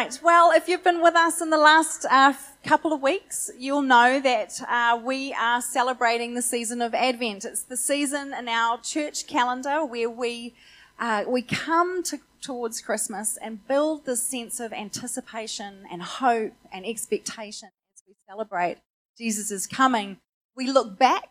Right. Well, if you've been with us in the last uh, couple of weeks, you'll know that uh, we are celebrating the season of Advent. It's the season in our church calendar where we uh, we come to, towards Christmas and build this sense of anticipation and hope and expectation as we celebrate Jesus' coming. We look back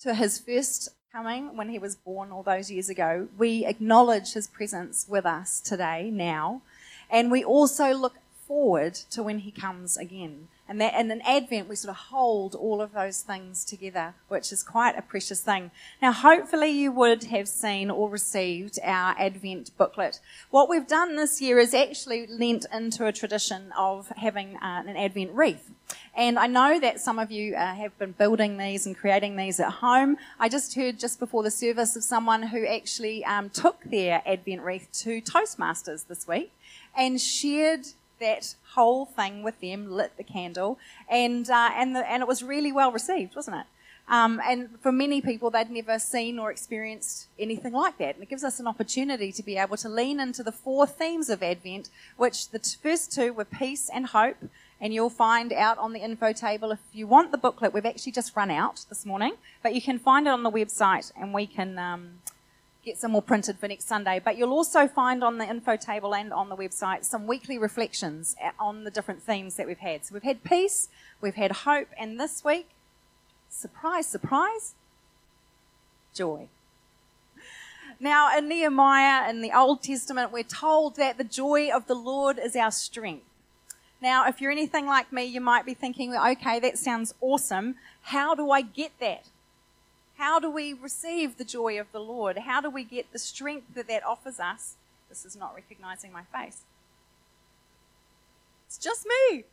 to his first coming when he was born all those years ago. We acknowledge his presence with us today, now. And we also look forward to when he comes again. And that and in Advent we sort of hold all of those things together, which is quite a precious thing. Now hopefully you would have seen or received our Advent booklet. What we've done this year is actually lent into a tradition of having uh, an Advent wreath. And I know that some of you uh, have been building these and creating these at home. I just heard just before the service of someone who actually um, took their Advent wreath to Toastmasters this week and shared that whole thing with them, lit the candle, and uh, and the, and it was really well received, wasn't it? Um, and for many people, they'd never seen or experienced anything like that. And it gives us an opportunity to be able to lean into the four themes of Advent, which the t- first two were peace and hope. And you'll find out on the info table if you want the booklet. We've actually just run out this morning, but you can find it on the website and we can um, get some more printed for next Sunday. But you'll also find on the info table and on the website some weekly reflections on the different themes that we've had. So we've had peace, we've had hope, and this week, surprise, surprise, joy. Now, in Nehemiah in the Old Testament, we're told that the joy of the Lord is our strength. Now, if you're anything like me, you might be thinking, okay, that sounds awesome. How do I get that? How do we receive the joy of the Lord? How do we get the strength that that offers us? This is not recognizing my face. It's just me,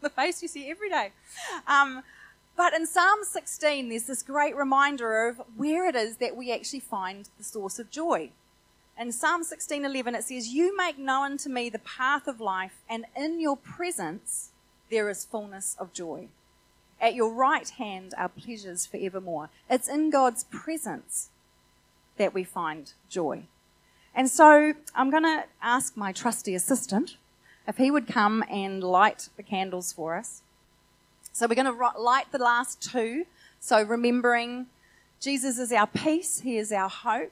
the face you see every day. Um, but in Psalm 16, there's this great reminder of where it is that we actually find the source of joy. In Psalm 16:11 it says, "You make known to me the path of life, and in your presence there is fullness of joy." At your right hand are pleasures forevermore. It's in God's presence that we find joy. And so I'm going to ask my trusty assistant if he would come and light the candles for us. So we're going to light the last two. So remembering Jesus is our peace, he is our hope.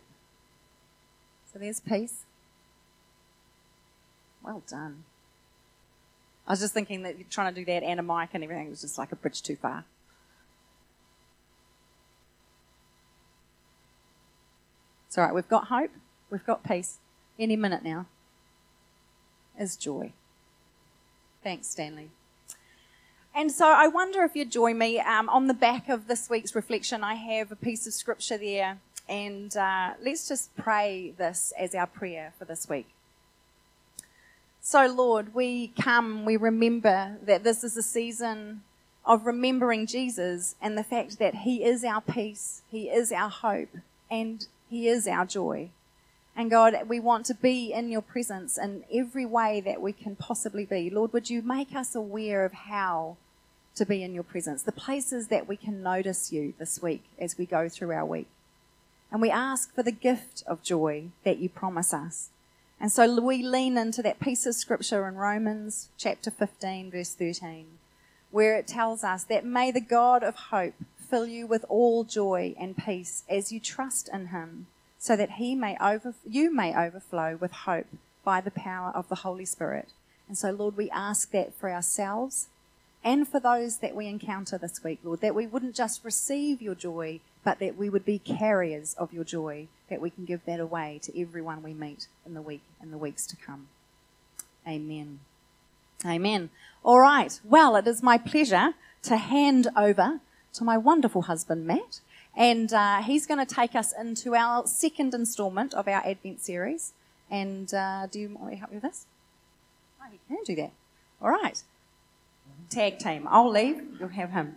So there's peace. Well done. I was just thinking that trying to do that and a mic and everything was just like a bridge too far. It's all right. We've got hope. We've got peace. Any minute now is joy. Thanks, Stanley. And so I wonder if you'd join me. Um, on the back of this week's reflection, I have a piece of scripture there. And uh, let's just pray this as our prayer for this week. So, Lord, we come, we remember that this is a season of remembering Jesus and the fact that He is our peace, He is our hope, and He is our joy. And God, we want to be in your presence in every way that we can possibly be. Lord, would you make us aware of how to be in your presence, the places that we can notice you this week as we go through our week. And we ask for the gift of joy that you promise us. And so we lean into that piece of scripture in Romans chapter 15, verse 13, where it tells us that may the God of hope fill you with all joy and peace as you trust in him, so that he may over, you may overflow with hope by the power of the Holy Spirit. And so, Lord, we ask that for ourselves and for those that we encounter this week, Lord, that we wouldn't just receive your joy, but that we would be carriers of your joy, that we can give that away to everyone we meet in the week and the weeks to come. Amen. Amen. All right. Well, it is my pleasure to hand over to my wonderful husband, Matt, and uh, he's going to take us into our second instalment of our Advent series. And uh, do you want me to help me with this? Oh, he can do that. All right. Tag team. I'll leave. You'll have him.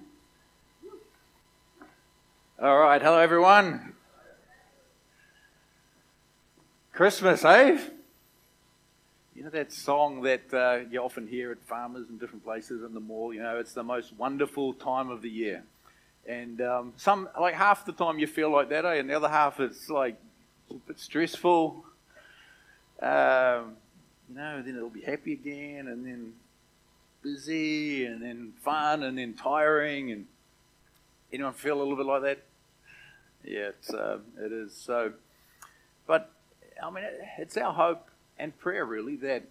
All right, hello everyone. Christmas, eh? You know that song that uh, you often hear at farmers and different places in the mall? You know, it's the most wonderful time of the year. And um, some, like half the time you feel like that, eh? And the other half it's like a bit stressful. Um, you know, then it'll be happy again, and then busy, and then fun, and then tiring. And anyone feel a little bit like that? Yeah, it's, uh, it is. So, but I mean, it's our hope and prayer really that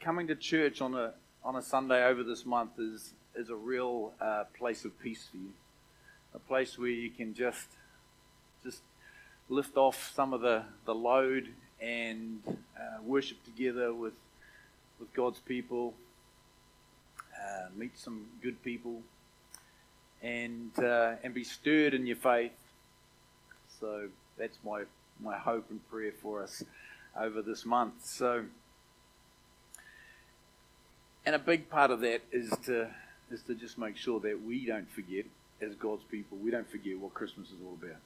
coming to church on a on a Sunday over this month is is a real uh, place of peace for you, a place where you can just just lift off some of the the load and uh, worship together with with God's people, uh, meet some good people, and uh, and be stirred in your faith. So that's my my hope and prayer for us over this month. So, and a big part of that is to is to just make sure that we don't forget, as God's people, we don't forget what Christmas is all about.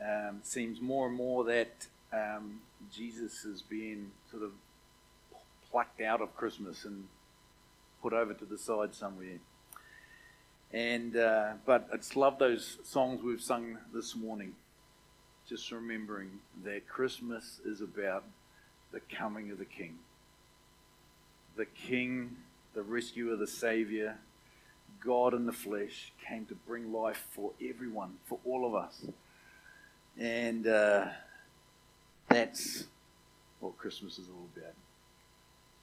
Um, seems more and more that um, Jesus is being sort of plucked out of Christmas and put over to the side somewhere. And uh, but it's love those songs we've sung this morning just remembering that Christmas is about the coming of the King. The King, the rescuer, the Savior, God in the flesh came to bring life for everyone, for all of us. And uh, that's what Christmas is all about.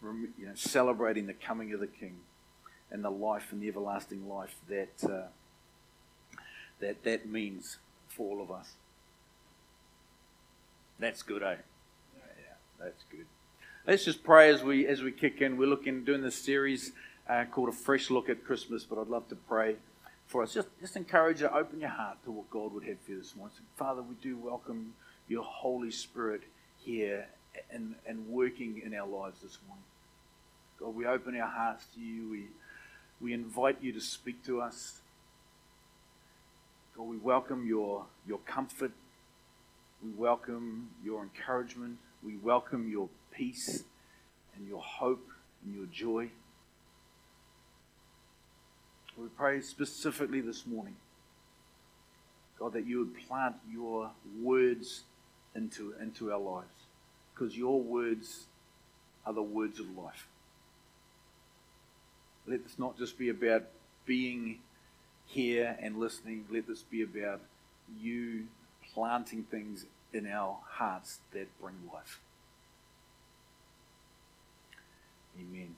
You know, celebrating the coming of the King and the life and the everlasting life that uh, that that means for all of us. That's good, eh? Yeah, that's good. Let's just pray as we as we kick in. We're looking doing this series uh, called a fresh look at Christmas, but I'd love to pray for us. Just just encourage you, to open your heart to what God would have for you this morning. So, Father, we do welcome your Holy Spirit here and and working in our lives this morning. God, we open our hearts to you. We we invite you to speak to us. God, we welcome your your comfort we welcome your encouragement. We welcome your peace and your hope and your joy. We pray specifically this morning, God, that you would plant your words into, into our lives because your words are the words of life. Let this not just be about being here and listening. Let this be about you planting things in our hearts that bring life. Amen.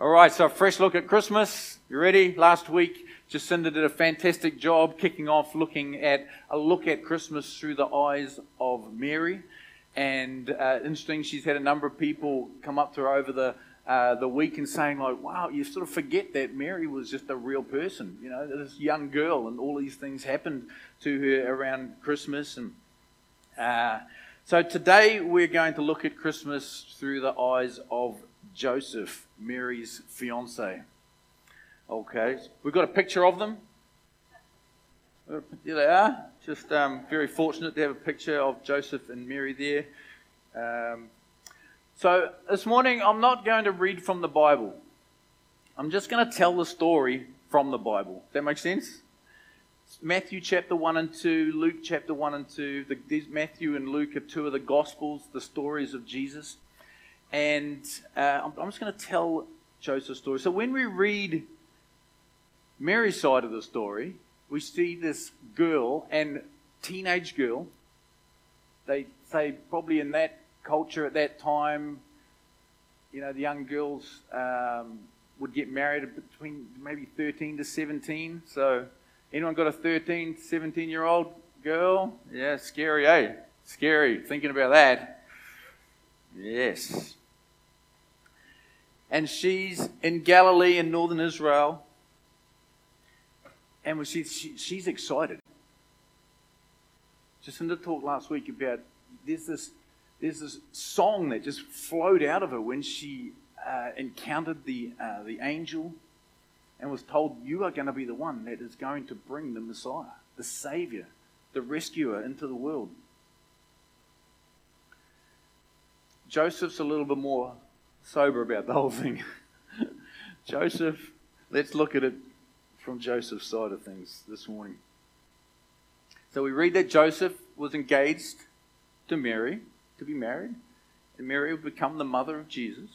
All right, so a fresh look at Christmas. You ready? Last week, Jacinda did a fantastic job kicking off looking at a look at Christmas through the eyes of Mary. And uh, interesting, she's had a number of people come up to her over the uh, the week and saying like, "Wow, you sort of forget that Mary was just a real person. You know, this young girl, and all these things happened to her around Christmas." And uh, so today we're going to look at Christmas through the eyes of Joseph, Mary's fiance. Okay, we've got a picture of them. There they are. Just um, very fortunate to have a picture of Joseph and Mary there. Um, so this morning, I'm not going to read from the Bible. I'm just going to tell the story from the Bible. Does that make sense? Matthew chapter 1 and 2, Luke chapter 1 and 2. The, these, Matthew and Luke are two of the Gospels, the stories of Jesus. And uh, I'm, I'm just going to tell Joseph's story. So when we read Mary's side of the story, we see this girl and teenage girl. They say probably in that culture at that time, you know, the young girls um, would get married between maybe 13 to 17. So, anyone got a 13, 17 year old girl? Yeah, scary, eh? Scary thinking about that. Yes. And she's in Galilee in northern Israel. And she, she, she's excited. Jacinda talked last week about there's this there's this song that just flowed out of her when she uh, encountered the, uh, the angel and was told, You are going to be the one that is going to bring the Messiah, the Savior, the rescuer into the world. Joseph's a little bit more sober about the whole thing. Joseph, let's look at it from Joseph's side of things this morning. So we read that Joseph was engaged to Mary, to be married, and Mary would become the mother of Jesus.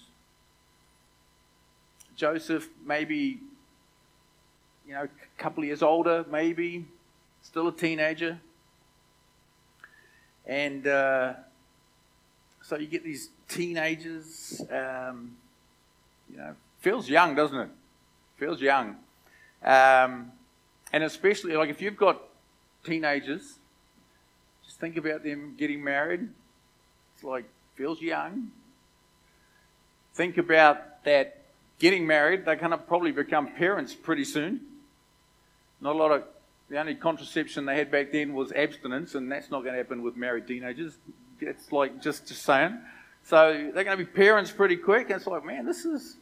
Joseph, maybe, you know, a couple of years older, maybe, still a teenager. And uh, so you get these teenagers, um, you know, feels young, doesn't it? Feels young. Um, and especially, like, if you've got teenagers, just think about them getting married. It's like, feels young. Think about that getting married, they're going to probably become parents pretty soon. Not a lot of, the only contraception they had back then was abstinence, and that's not going to happen with married teenagers. It's like just, just saying. So they're going to be parents pretty quick. And it's like, man, this is.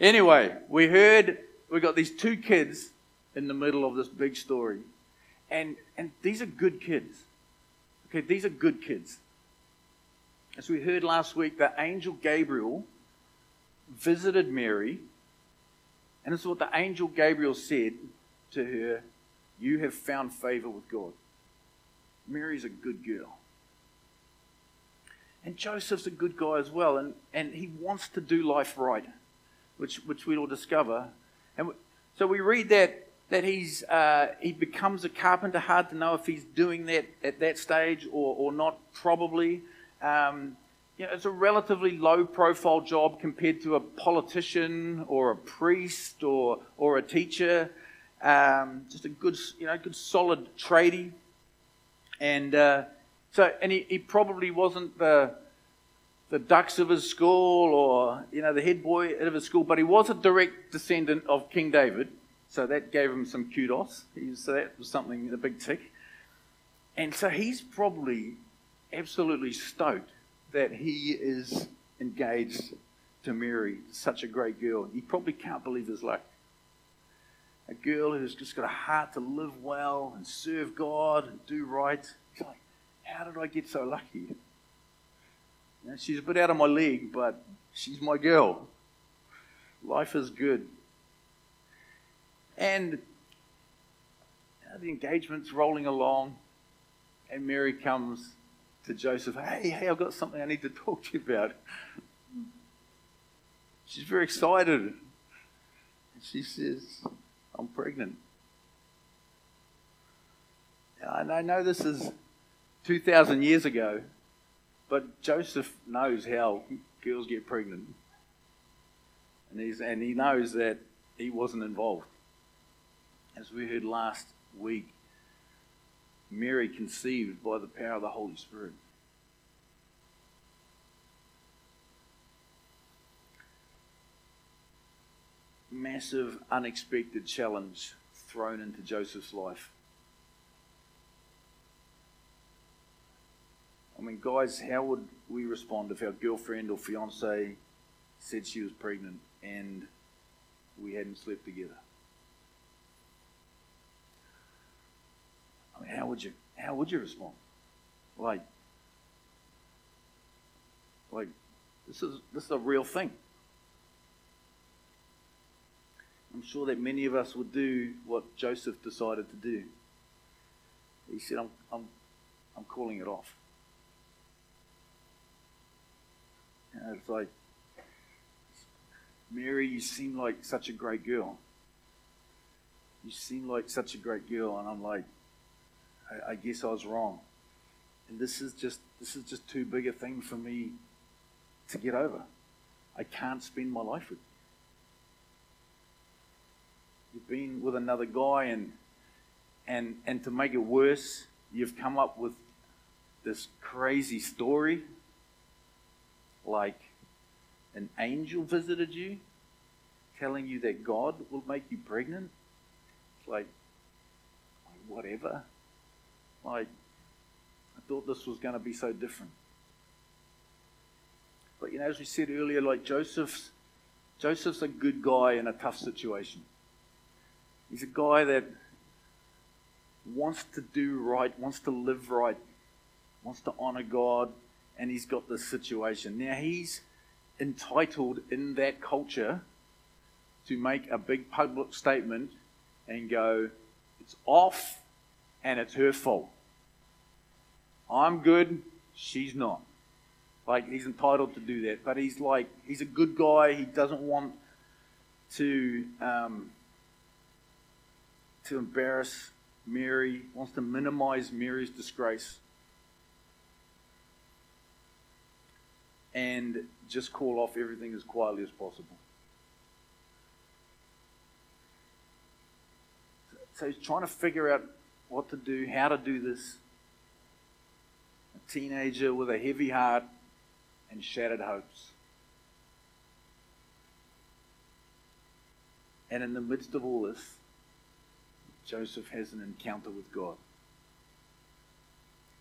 Anyway, we heard we got these two kids in the middle of this big story. And, and these are good kids. Okay, these are good kids. As we heard last week, the angel Gabriel visited Mary, and this is what the angel Gabriel said to her You have found favor with God. Mary's a good girl. And Joseph's a good guy as well, and, and he wants to do life right, which, which we'll discover. And so we read that, that he's, uh, he becomes a carpenter. Hard to know if he's doing that at that stage or, or not, probably. Um, you know, it's a relatively low profile job compared to a politician or a priest or, or a teacher. Um, just a good, you know, good solid tradie. And uh, so, and he, he probably wasn't the, the dux of his school or, you know, the head boy of his school, but he was a direct descendant of King David. So that gave him some kudos. so that was something, a big tick. And so he's probably absolutely stoked that he is engaged to Mary, such a great girl. He probably can't believe his luck. A girl who's just got a heart to live well and serve God and do right. How did I get so lucky? She's a bit out of my league, but she's my girl. Life is good. And you the engagement's rolling along, and Mary comes to Joseph, hey, hey, I've got something I need to talk to you about. She's very excited. She says, I'm pregnant. And I know this is 2,000 years ago, but Joseph knows how girls get pregnant. And, he's, and he knows that he wasn't involved. As we heard last week, Mary conceived by the power of the Holy Spirit. Massive, unexpected challenge thrown into Joseph's life. I mean, guys, how would we respond if our girlfriend or fiance said she was pregnant and we hadn't slept together? I mean, how would you how would you respond? Like, like this is this is a real thing. I'm sure that many of us would do what Joseph decided to do. He said, I'm, I'm, I'm calling it off. And it's like, Mary, you seem like such a great girl. You seem like such a great girl. And I'm like, I, I guess I was wrong. And this is just this is just too big a thing for me to get over. I can't spend my life with you. You've been with another guy and and and to make it worse, you've come up with this crazy story like an angel visited you telling you that God will make you pregnant. It's like whatever. Like, I thought this was going to be so different. But, you know, as we said earlier, like Joseph's Joseph's a good guy in a tough situation. He's a guy that wants to do right, wants to live right, wants to honor God, and he's got this situation. Now, he's entitled in that culture to make a big public statement and go, it's off and it's her fault. I'm good, she's not. Like, he's entitled to do that. But he's like, he's a good guy. He doesn't want to, um, to embarrass Mary, wants to minimize Mary's disgrace. And just call off everything as quietly as possible. So he's trying to figure out what to do, how to do this. A teenager with a heavy heart and shattered hopes. And in the midst of all this, Joseph has an encounter with God.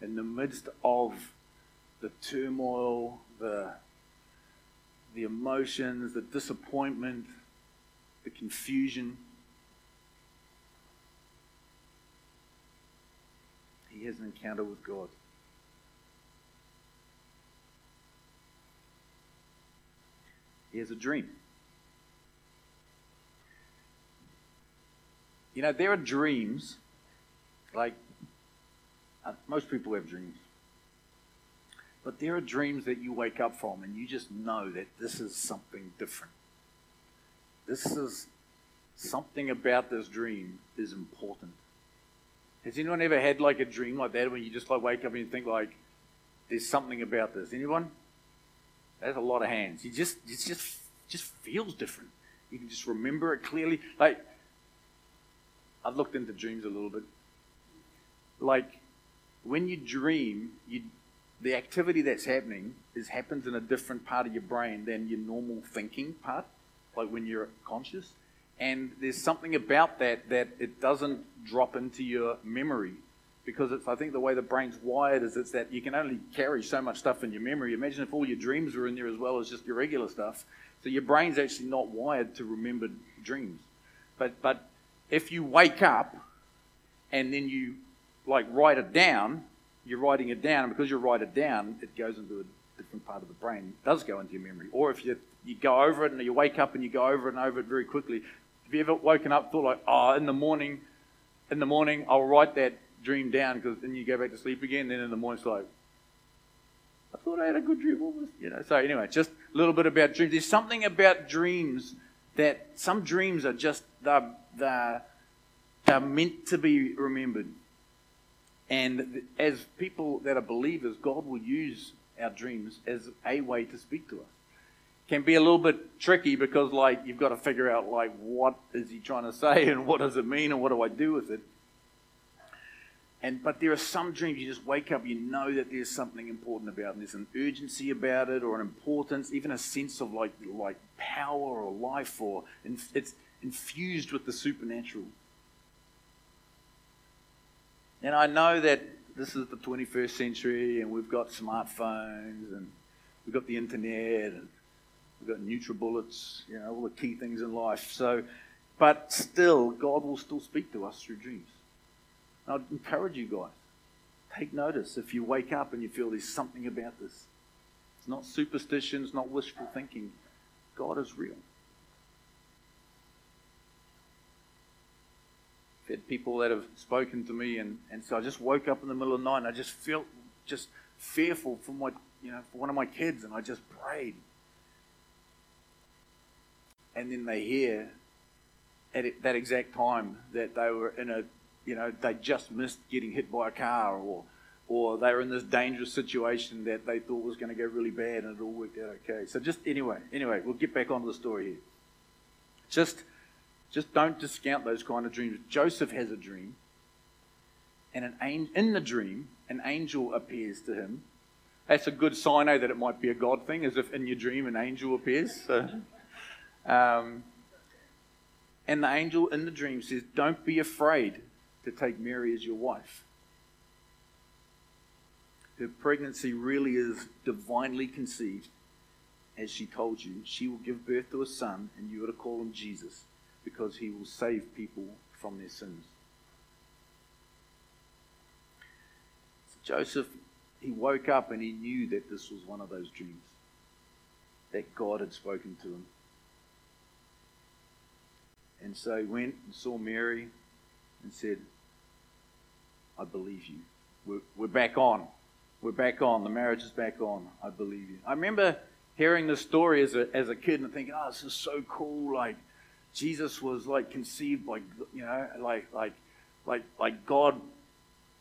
In the midst of the turmoil, the, the emotions, the disappointment, the confusion, he has an encounter with God. He has a dream. You know, there are dreams, like uh, most people have dreams, but there are dreams that you wake up from and you just know that this is something different. This is something about this dream is important. Has anyone ever had like a dream like that when you just like wake up and you think like, there's something about this? Anyone? That's a lot of hands. You just it just just feels different. You can just remember it clearly. Like I've looked into dreams a little bit. Like when you dream, you the activity that's happening is happens in a different part of your brain than your normal thinking part, like when you're conscious. And there's something about that that it doesn't drop into your memory because it's I think the way the brain's wired is it's that you can only carry so much stuff in your memory. Imagine if all your dreams were in there as well as just your regular stuff. So your brain's actually not wired to remember dreams. But but if you wake up and then you like write it down, you're writing it down, and because you write it down, it goes into a different part of the brain. It does go into your memory. Or if you you go over it and you wake up and you go over it and over it very quickly. Have you ever woken up thought like, oh, in the morning, in the morning I'll write that dream down because then you go back to sleep again. Then in the morning it's like, I thought I had a good dream. What was, you know? So anyway, just a little bit about dreams. There's something about dreams that some dreams are just they're, they're, they're meant to be remembered. And as people that are believers, God will use our dreams as a way to speak to us. Can be a little bit tricky because like you've got to figure out like what is he trying to say and what does it mean and what do I do with it. And but there are some dreams you just wake up, you know that there's something important about it. There's an urgency about it, or an importance, even a sense of like like power or life, or it's infused with the supernatural. And I know that this is the 21st century, and we've got smartphones, and we've got the internet, and we've got NutriBullets, you know, all the key things in life. So, but still, God will still speak to us through dreams. I'd encourage you guys, take notice if you wake up and you feel there's something about this. It's not superstition, it's not wishful thinking. God is real. Had people that have spoken to me, and, and so I just woke up in the middle of the night and I just felt just fearful for my, you know, for one of my kids, and I just prayed. And then they hear at that exact time that they were in a you know, they just missed getting hit by a car or, or they were in this dangerous situation that they thought was going to go really bad and it all worked out okay. So just anyway, anyway, we'll get back onto the story here. Just, just don't discount those kind of dreams. Joseph has a dream, and an in the dream, an angel appears to him. That's a good sign, eh, that it might be a God thing, as if in your dream an angel appears. So, um, and the angel in the dream says, Don't be afraid to take Mary as your wife. Her pregnancy really is divinely conceived, as she told you, she will give birth to a son, and you are to call him Jesus, because he will save people from their sins. So Joseph, he woke up and he knew that this was one of those dreams, that God had spoken to him. And so he went and saw Mary and said, I believe you. We're, we're back on. We're back on. The marriage is back on. I believe you. I remember hearing this story as a, as a kid and thinking, oh, this is so cool. Like, Jesus was like conceived by, you know, like, like, like, like God,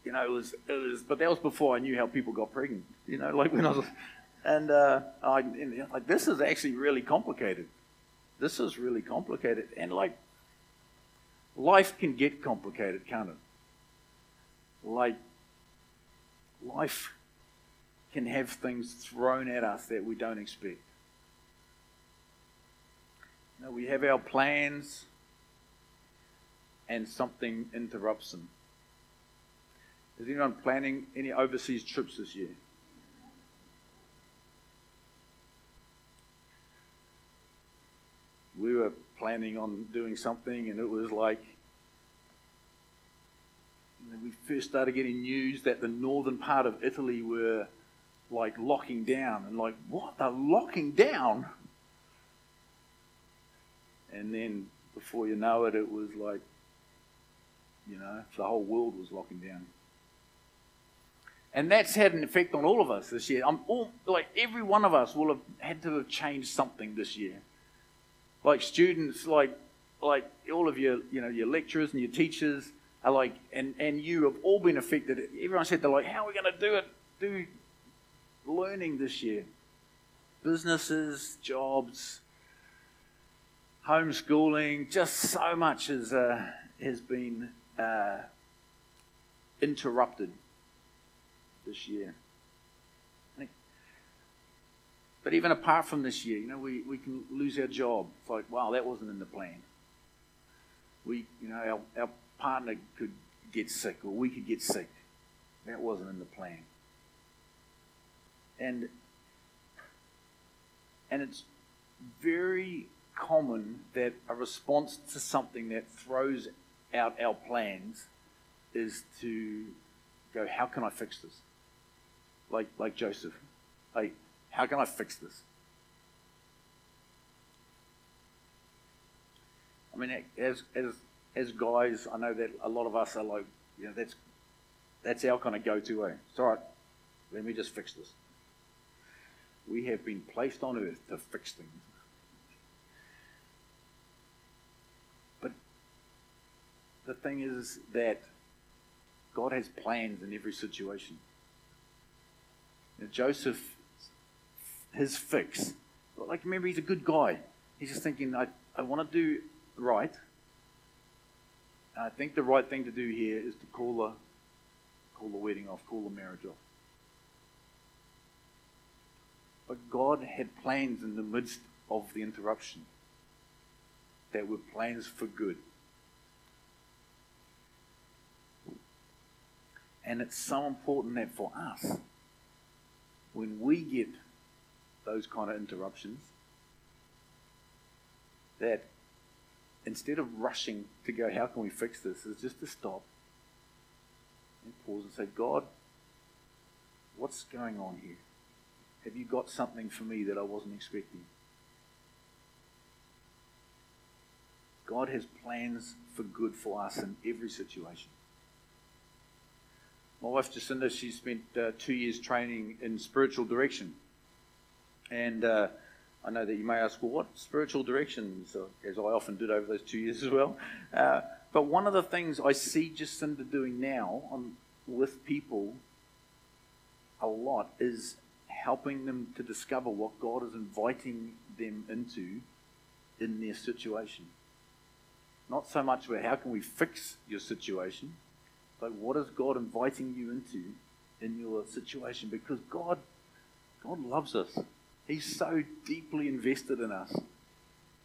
you know, it was, it was, but that was before I knew how people got pregnant, you know, like when I was, and, uh, I, and, like, this is actually really complicated. This is really complicated. And like, life can get complicated, can't it? Like, life can have things thrown at us that we don't expect. Know, we have our plans and something interrupts them. Is anyone planning any overseas trips this year? We were planning on doing something, and it was like we first started getting news that the northern part of Italy were like locking down and like what they're locking down and then before you know it it was like you know the whole world was locking down. And that's had an effect on all of us this year. I'm all like every one of us will have had to have changed something this year. Like students like like all of your you know your lecturers and your teachers are like and and you have all been affected. Everyone said they're like how are we going to do it do learning this year? Businesses, jobs, homeschooling, just so much has, uh, has been uh, interrupted this year. But even apart from this year, you know, we, we can lose our job. It's like, wow, that wasn't in the plan. We, you know, our, our partner could get sick or we could get sick. That wasn't in the plan and and it's very common that a response to something that throws out our plans is to go, how can I fix this? Like like Joseph. Like, how can I fix this? I mean, as as as guys, I know that a lot of us are like, you know, that's that's our kind of go-to way. It's all right. Let me just fix this. We have been placed on earth to fix things. The thing is that God has plans in every situation. Now, Joseph, his fix, like remember, he's a good guy. He's just thinking, I, I want to do right. And I think the right thing to do here is to call the, call the wedding off, call the marriage off. But God had plans in the midst of the interruption that were plans for good. And it's so important that for us, when we get those kind of interruptions, that instead of rushing to go, how can we fix this, is just to stop and pause and say, God, what's going on here? Have you got something for me that I wasn't expecting? God has plans for good for us in every situation. My wife Jacinda, she spent uh, two years training in spiritual direction. And uh, I know that you may ask, well, what spiritual direction? So, as I often did over those two years as well. Uh, but one of the things I see Jacinda doing now on, with people a lot is helping them to discover what God is inviting them into in their situation. Not so much about how can we fix your situation, but what is God inviting you into in your situation? Because God, God loves us. He's so deeply invested in us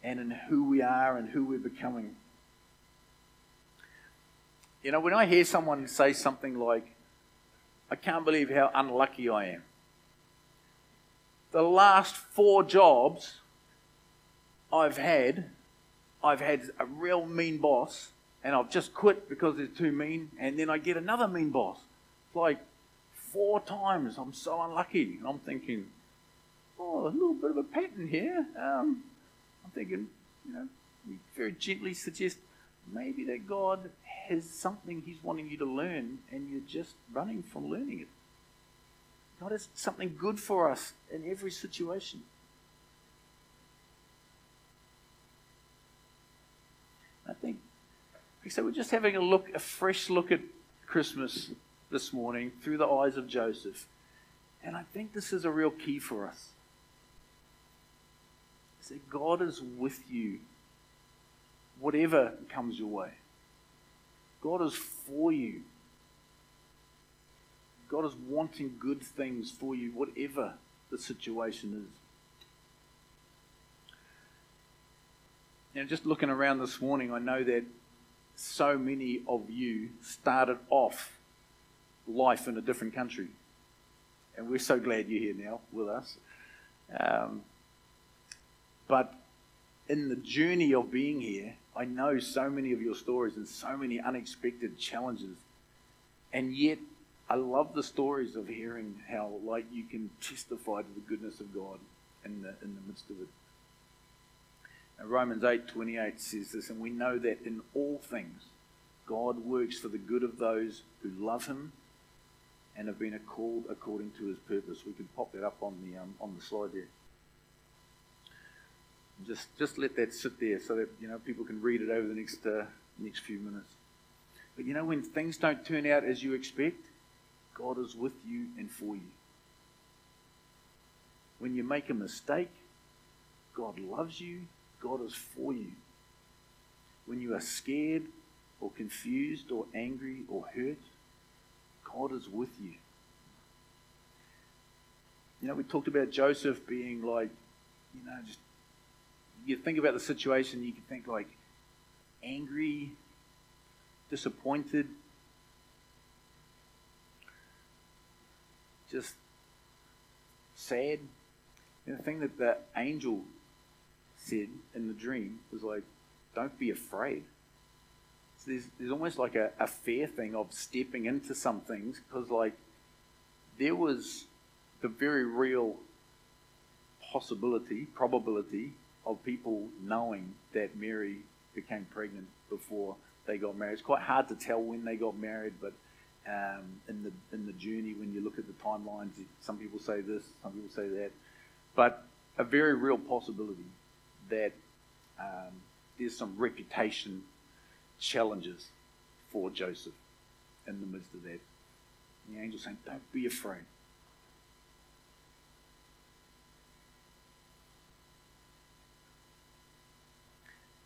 and in who we are and who we're becoming. You know, when I hear someone say something like, I can't believe how unlucky I am the last four jobs I've had, I've had a real mean boss, and I've just quit because they're too mean, and then I get another mean boss. It's like four times I'm so unlucky. And I'm thinking, oh, a little bit of a pattern here. Um, I'm thinking, you know, we very gently suggest maybe that God has something He's wanting you to learn, and you're just running from learning it. God has something good for us in every situation. I think, so we're just having a look, a fresh look at Christmas this morning through the eyes of Joseph. And I think this is a real key for us. Is that God is with you, whatever comes your way. God is for you. God is wanting good things for you, whatever the situation is. Now, just looking around this morning, I know that so many of you started off life in a different country. And we're so glad you're here now with us. Um, but in the journey of being here, I know so many of your stories and so many unexpected challenges. And yet, I love the stories of hearing how, like, you can testify to the goodness of God in the, in the midst of it. Romans 8:28 says this, and we know that in all things, God works for the good of those who love Him and have been called according to His purpose. We can pop that up on the um, on the slide there. Just just let that sit there so that you know people can read it over the next uh, next few minutes. But you know when things don't turn out as you expect, God is with you and for you. When you make a mistake, God loves you, God is for you. When you are scared or confused or angry or hurt, God is with you. You know, we talked about Joseph being like, you know, just you think about the situation, you can think like angry, disappointed, just sad. And the thing that the angel said in the dream was like, don't be afraid. So there's, there's almost like a, a fear thing of stepping into some things because, like, there was the very real possibility, probability of people knowing that Mary became pregnant before they got married. It's quite hard to tell when they got married, but um, in the in the journey, when you look at the timelines, some people say this, some people say that, but a very real possibility that um, there's some reputation challenges for Joseph in the midst of that. And the angel saying, "Don't be afraid."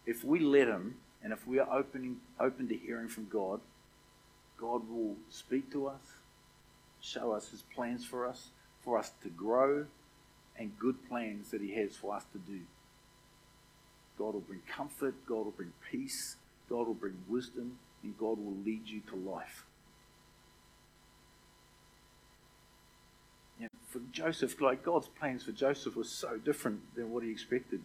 If we let him, and if we are opening, open to hearing from God, God will speak to us, show us his plans for us, for us to grow, and good plans that he has for us to do. God will bring comfort, God will bring peace, God will bring wisdom, and God will lead you to life. For Joseph, like God's plans for Joseph were so different than what he expected.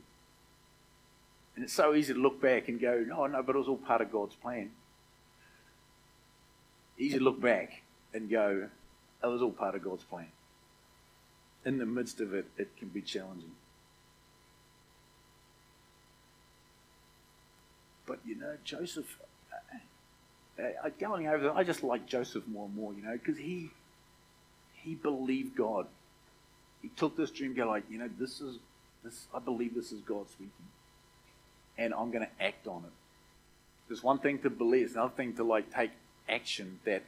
And it's so easy to look back and go, oh no, but it was all part of God's plan. Easy to look back and go, it was all part of God's plan. In the midst of it, it can be challenging. But you know, Joseph, uh, uh, going over, I just like Joseph more and more, you know, because he he believed God. He took this dream, go like, you know, this is this. I believe this is God speaking and I'm going to act on it. There's one thing to believe, it's another thing to like take action that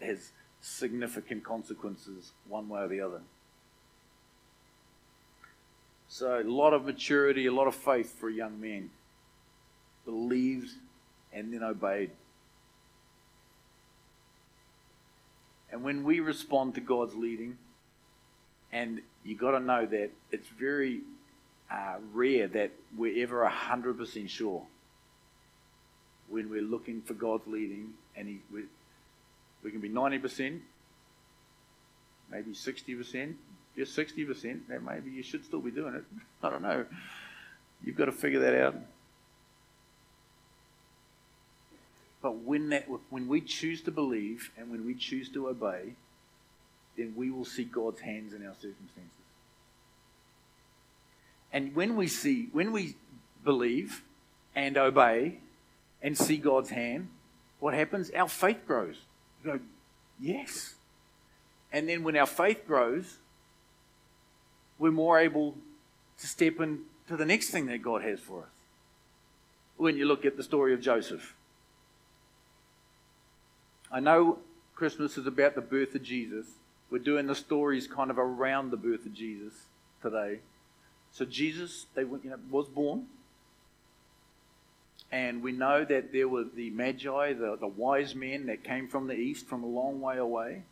has significant consequences one way or the other. So a lot of maturity, a lot of faith for a young man. Believed and then obeyed. And when we respond to God's leading, and you got to know that it's very uh, rare that we're ever 100% sure when we're looking for God's leading, and he, we, we can be 90%, maybe 60%, you're 60%, then maybe you should still be doing it. I don't know. You've got to figure that out. But when, that, when we choose to believe and when we choose to obey, then we will see God's hands in our circumstances. And when we see, when we believe and obey and see God's hand, what happens? Our faith grows. We go, yes. And then when our faith grows, we're more able to step into the next thing that God has for us. When you look at the story of Joseph, I know Christmas is about the birth of Jesus. We're doing the stories kind of around the birth of Jesus today. So Jesus, they you know, was born, and we know that there were the magi, the, the wise men that came from the east, from a long way away.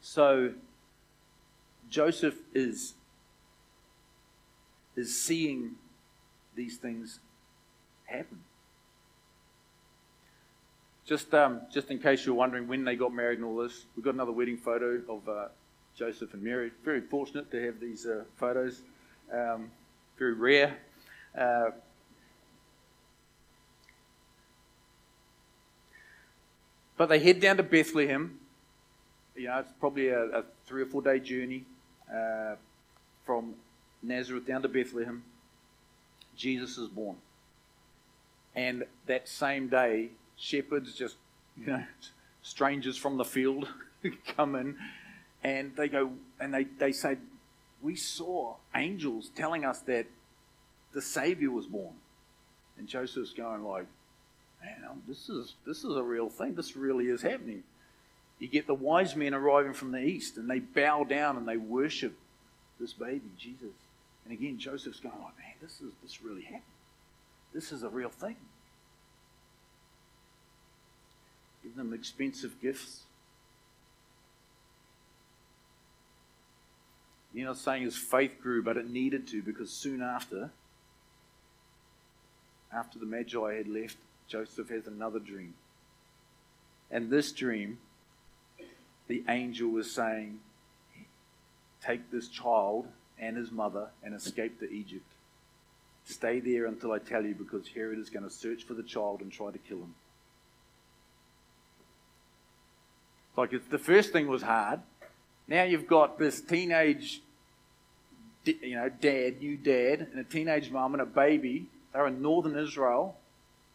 So Joseph is is seeing these things happen. Just, um, just in case you're wondering when they got married and all this, we've got another wedding photo of uh, Joseph and Mary. Very fortunate to have these uh, photos. Um, very rare. Uh, but they head down to Bethlehem. You know, it's probably a, a three or four day journey uh, from Nazareth down to Bethlehem. Jesus is born. And that same day, shepherds, just, you know, strangers from the field, come in and they go, and they, they say, We saw angels telling us that the Savior was born. And Joseph's going like, Man, this is this is a real thing. This really is happening. You get the wise men arriving from the east, and they bow down and they worship this baby, Jesus. And again, Joseph's going like, Man, this is this really happened. This is a real thing. Give them expensive gifts. You're not saying his faith grew, but it needed to because soon after, after the Magi had left, Joseph has another dream. And this dream, the angel was saying, Take this child and his mother and escape to Egypt. Stay there until I tell you because Herod is going to search for the child and try to kill him. Like the first thing was hard. Now you've got this teenage, you know, dad, new dad, and a teenage mum and a baby. They're in northern Israel.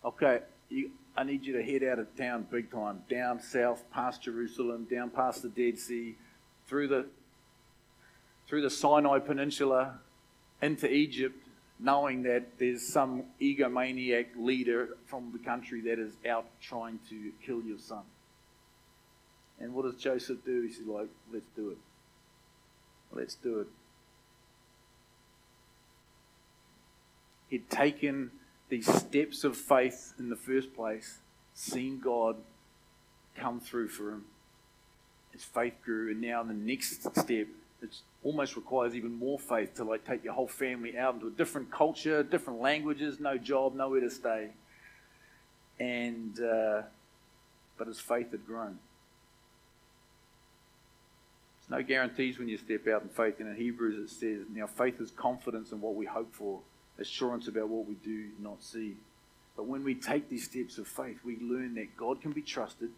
Okay, you, I need you to head out of town big time, down south, past Jerusalem, down past the Dead Sea, through the through the Sinai Peninsula, into Egypt, knowing that there's some egomaniac leader from the country that is out trying to kill your son. And what does Joseph do? He's like, let's do it. Let's do it. He'd taken these steps of faith in the first place, seen God come through for him. His faith grew, and now the next step, it almost requires even more faith to like take your whole family out into a different culture, different languages, no job, nowhere to stay. And uh, but his faith had grown. No guarantees when you step out in faith. And in Hebrews it says, now faith is confidence in what we hope for, assurance about what we do not see. But when we take these steps of faith, we learn that God can be trusted.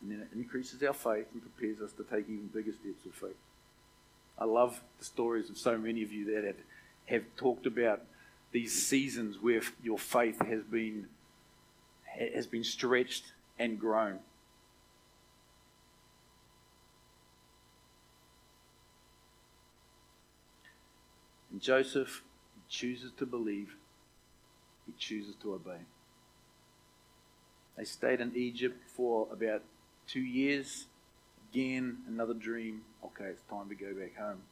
And then it increases our faith and prepares us to take even bigger steps of faith. I love the stories of so many of you that have, have talked about these seasons where your faith has been has been stretched and grown. Joseph chooses to believe, he chooses to obey. They stayed in Egypt for about two years. Again, another dream. Okay, it's time to go back home.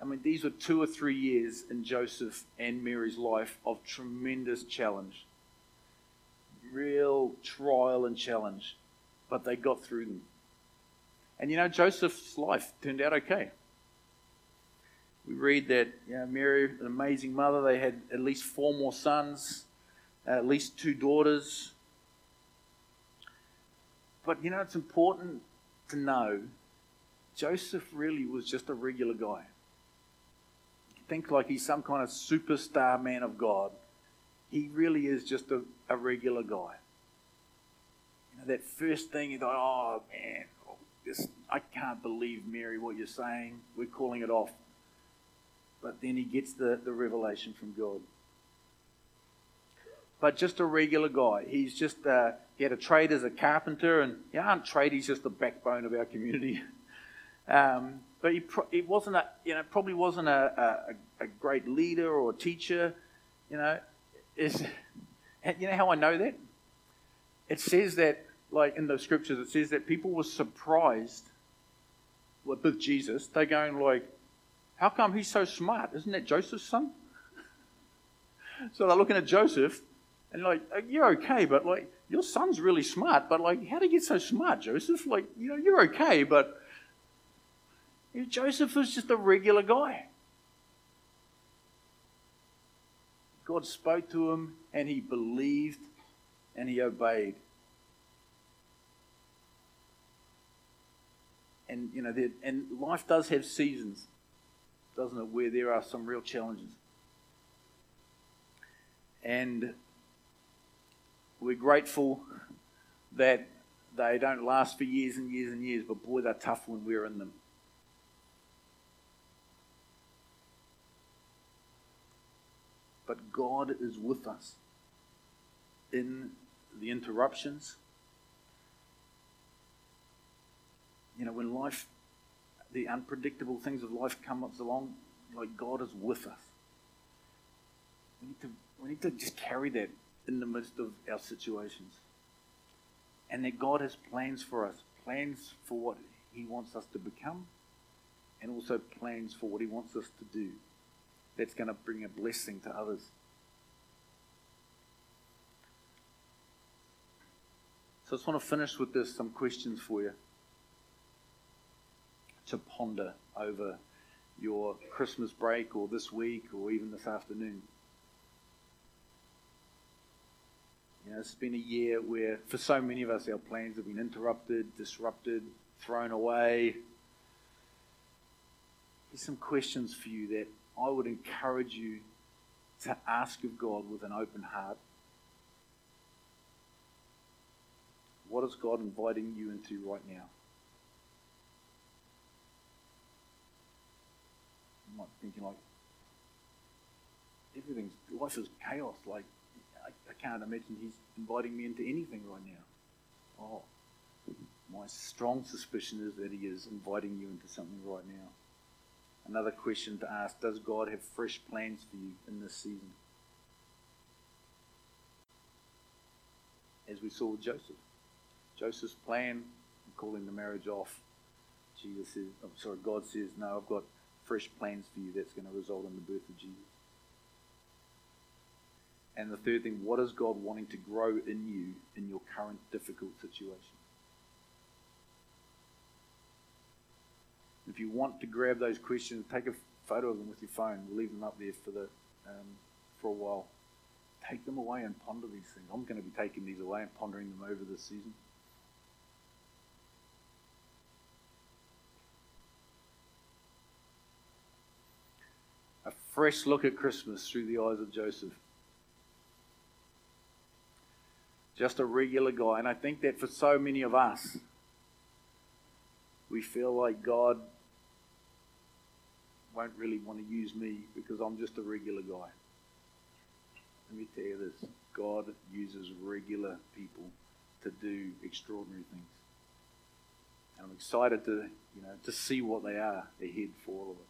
I mean, these were two or three years in Joseph and Mary's life of tremendous challenge. Real trial and challenge. But they got through them. And you know, Joseph's life turned out okay we read that you know, Mary, an amazing mother, they had at least four more sons, uh, at least two daughters. But you know, it's important to know Joseph really was just a regular guy. Think like he's some kind of superstar man of God. He really is just a, a regular guy. You know, that first thing, you thought, oh man, oh, this, I can't believe, Mary, what you're saying. We're calling it off. But then he gets the, the revelation from God. But just a regular guy. He's just, uh, he had a trade as a carpenter, and yeah, aren't tradies just the backbone of our community? um, but he, pro- he wasn't a, you know, probably wasn't a, a, a great leader or teacher. You know, is, you know how I know that? It says that like in the scriptures, it says that people were surprised with Jesus. They're going like, how come he's so smart? Isn't that Joseph's son? so they're looking at Joseph and like, uh, you're okay, but like, your son's really smart, but like, how did he get so smart, Joseph? Like, you know, you're okay, but Joseph was just a regular guy. God spoke to him and he believed and he obeyed. and you know, and life does have seasons, doesn't it? Where there are some real challenges, and we're grateful that they don't last for years and years and years. But boy, they're tough when we're in them. But God is with us in the interruptions you know, when life, the unpredictable things of life come along, like God is with us. We need to, we need to just carry that in the midst of our situations. And that God has plans for us, plans for what He wants us to become, and also plans for what He wants us to do that's going to bring a blessing to others. So I just want to finish with this some questions for you to ponder over your Christmas break or this week or even this afternoon. You know, it's been a year where, for so many of us, our plans have been interrupted, disrupted, thrown away. There's some questions for you that I would encourage you to ask of God with an open heart. What is God inviting you into right now? Be thinking like, everything's, life is chaos. Like, I, I can't imagine he's inviting me into anything right now. Oh, my strong suspicion is that he is inviting you into something right now. Another question to ask Does God have fresh plans for you in this season? As we saw with Joseph. Joseph's plan, calling the marriage off. Jesus says, I'm sorry, God says, No, I've got fresh plans for you that's going to result in the birth of Jesus. And the third thing, what is God wanting to grow in you in your current difficult situation? If you want to grab those questions, take a photo of them with your phone. We'll leave them up there for the um, for a while. Take them away and ponder these things. I'm going to be taking these away and pondering them over this season. Fresh look at Christmas through the eyes of Joseph. Just a regular guy. And I think that for so many of us, we feel like God won't really want to use me because I'm just a regular guy. Let me tell you this God uses regular people to do extraordinary things. And I'm excited to, you know, to see what they are ahead for all of us.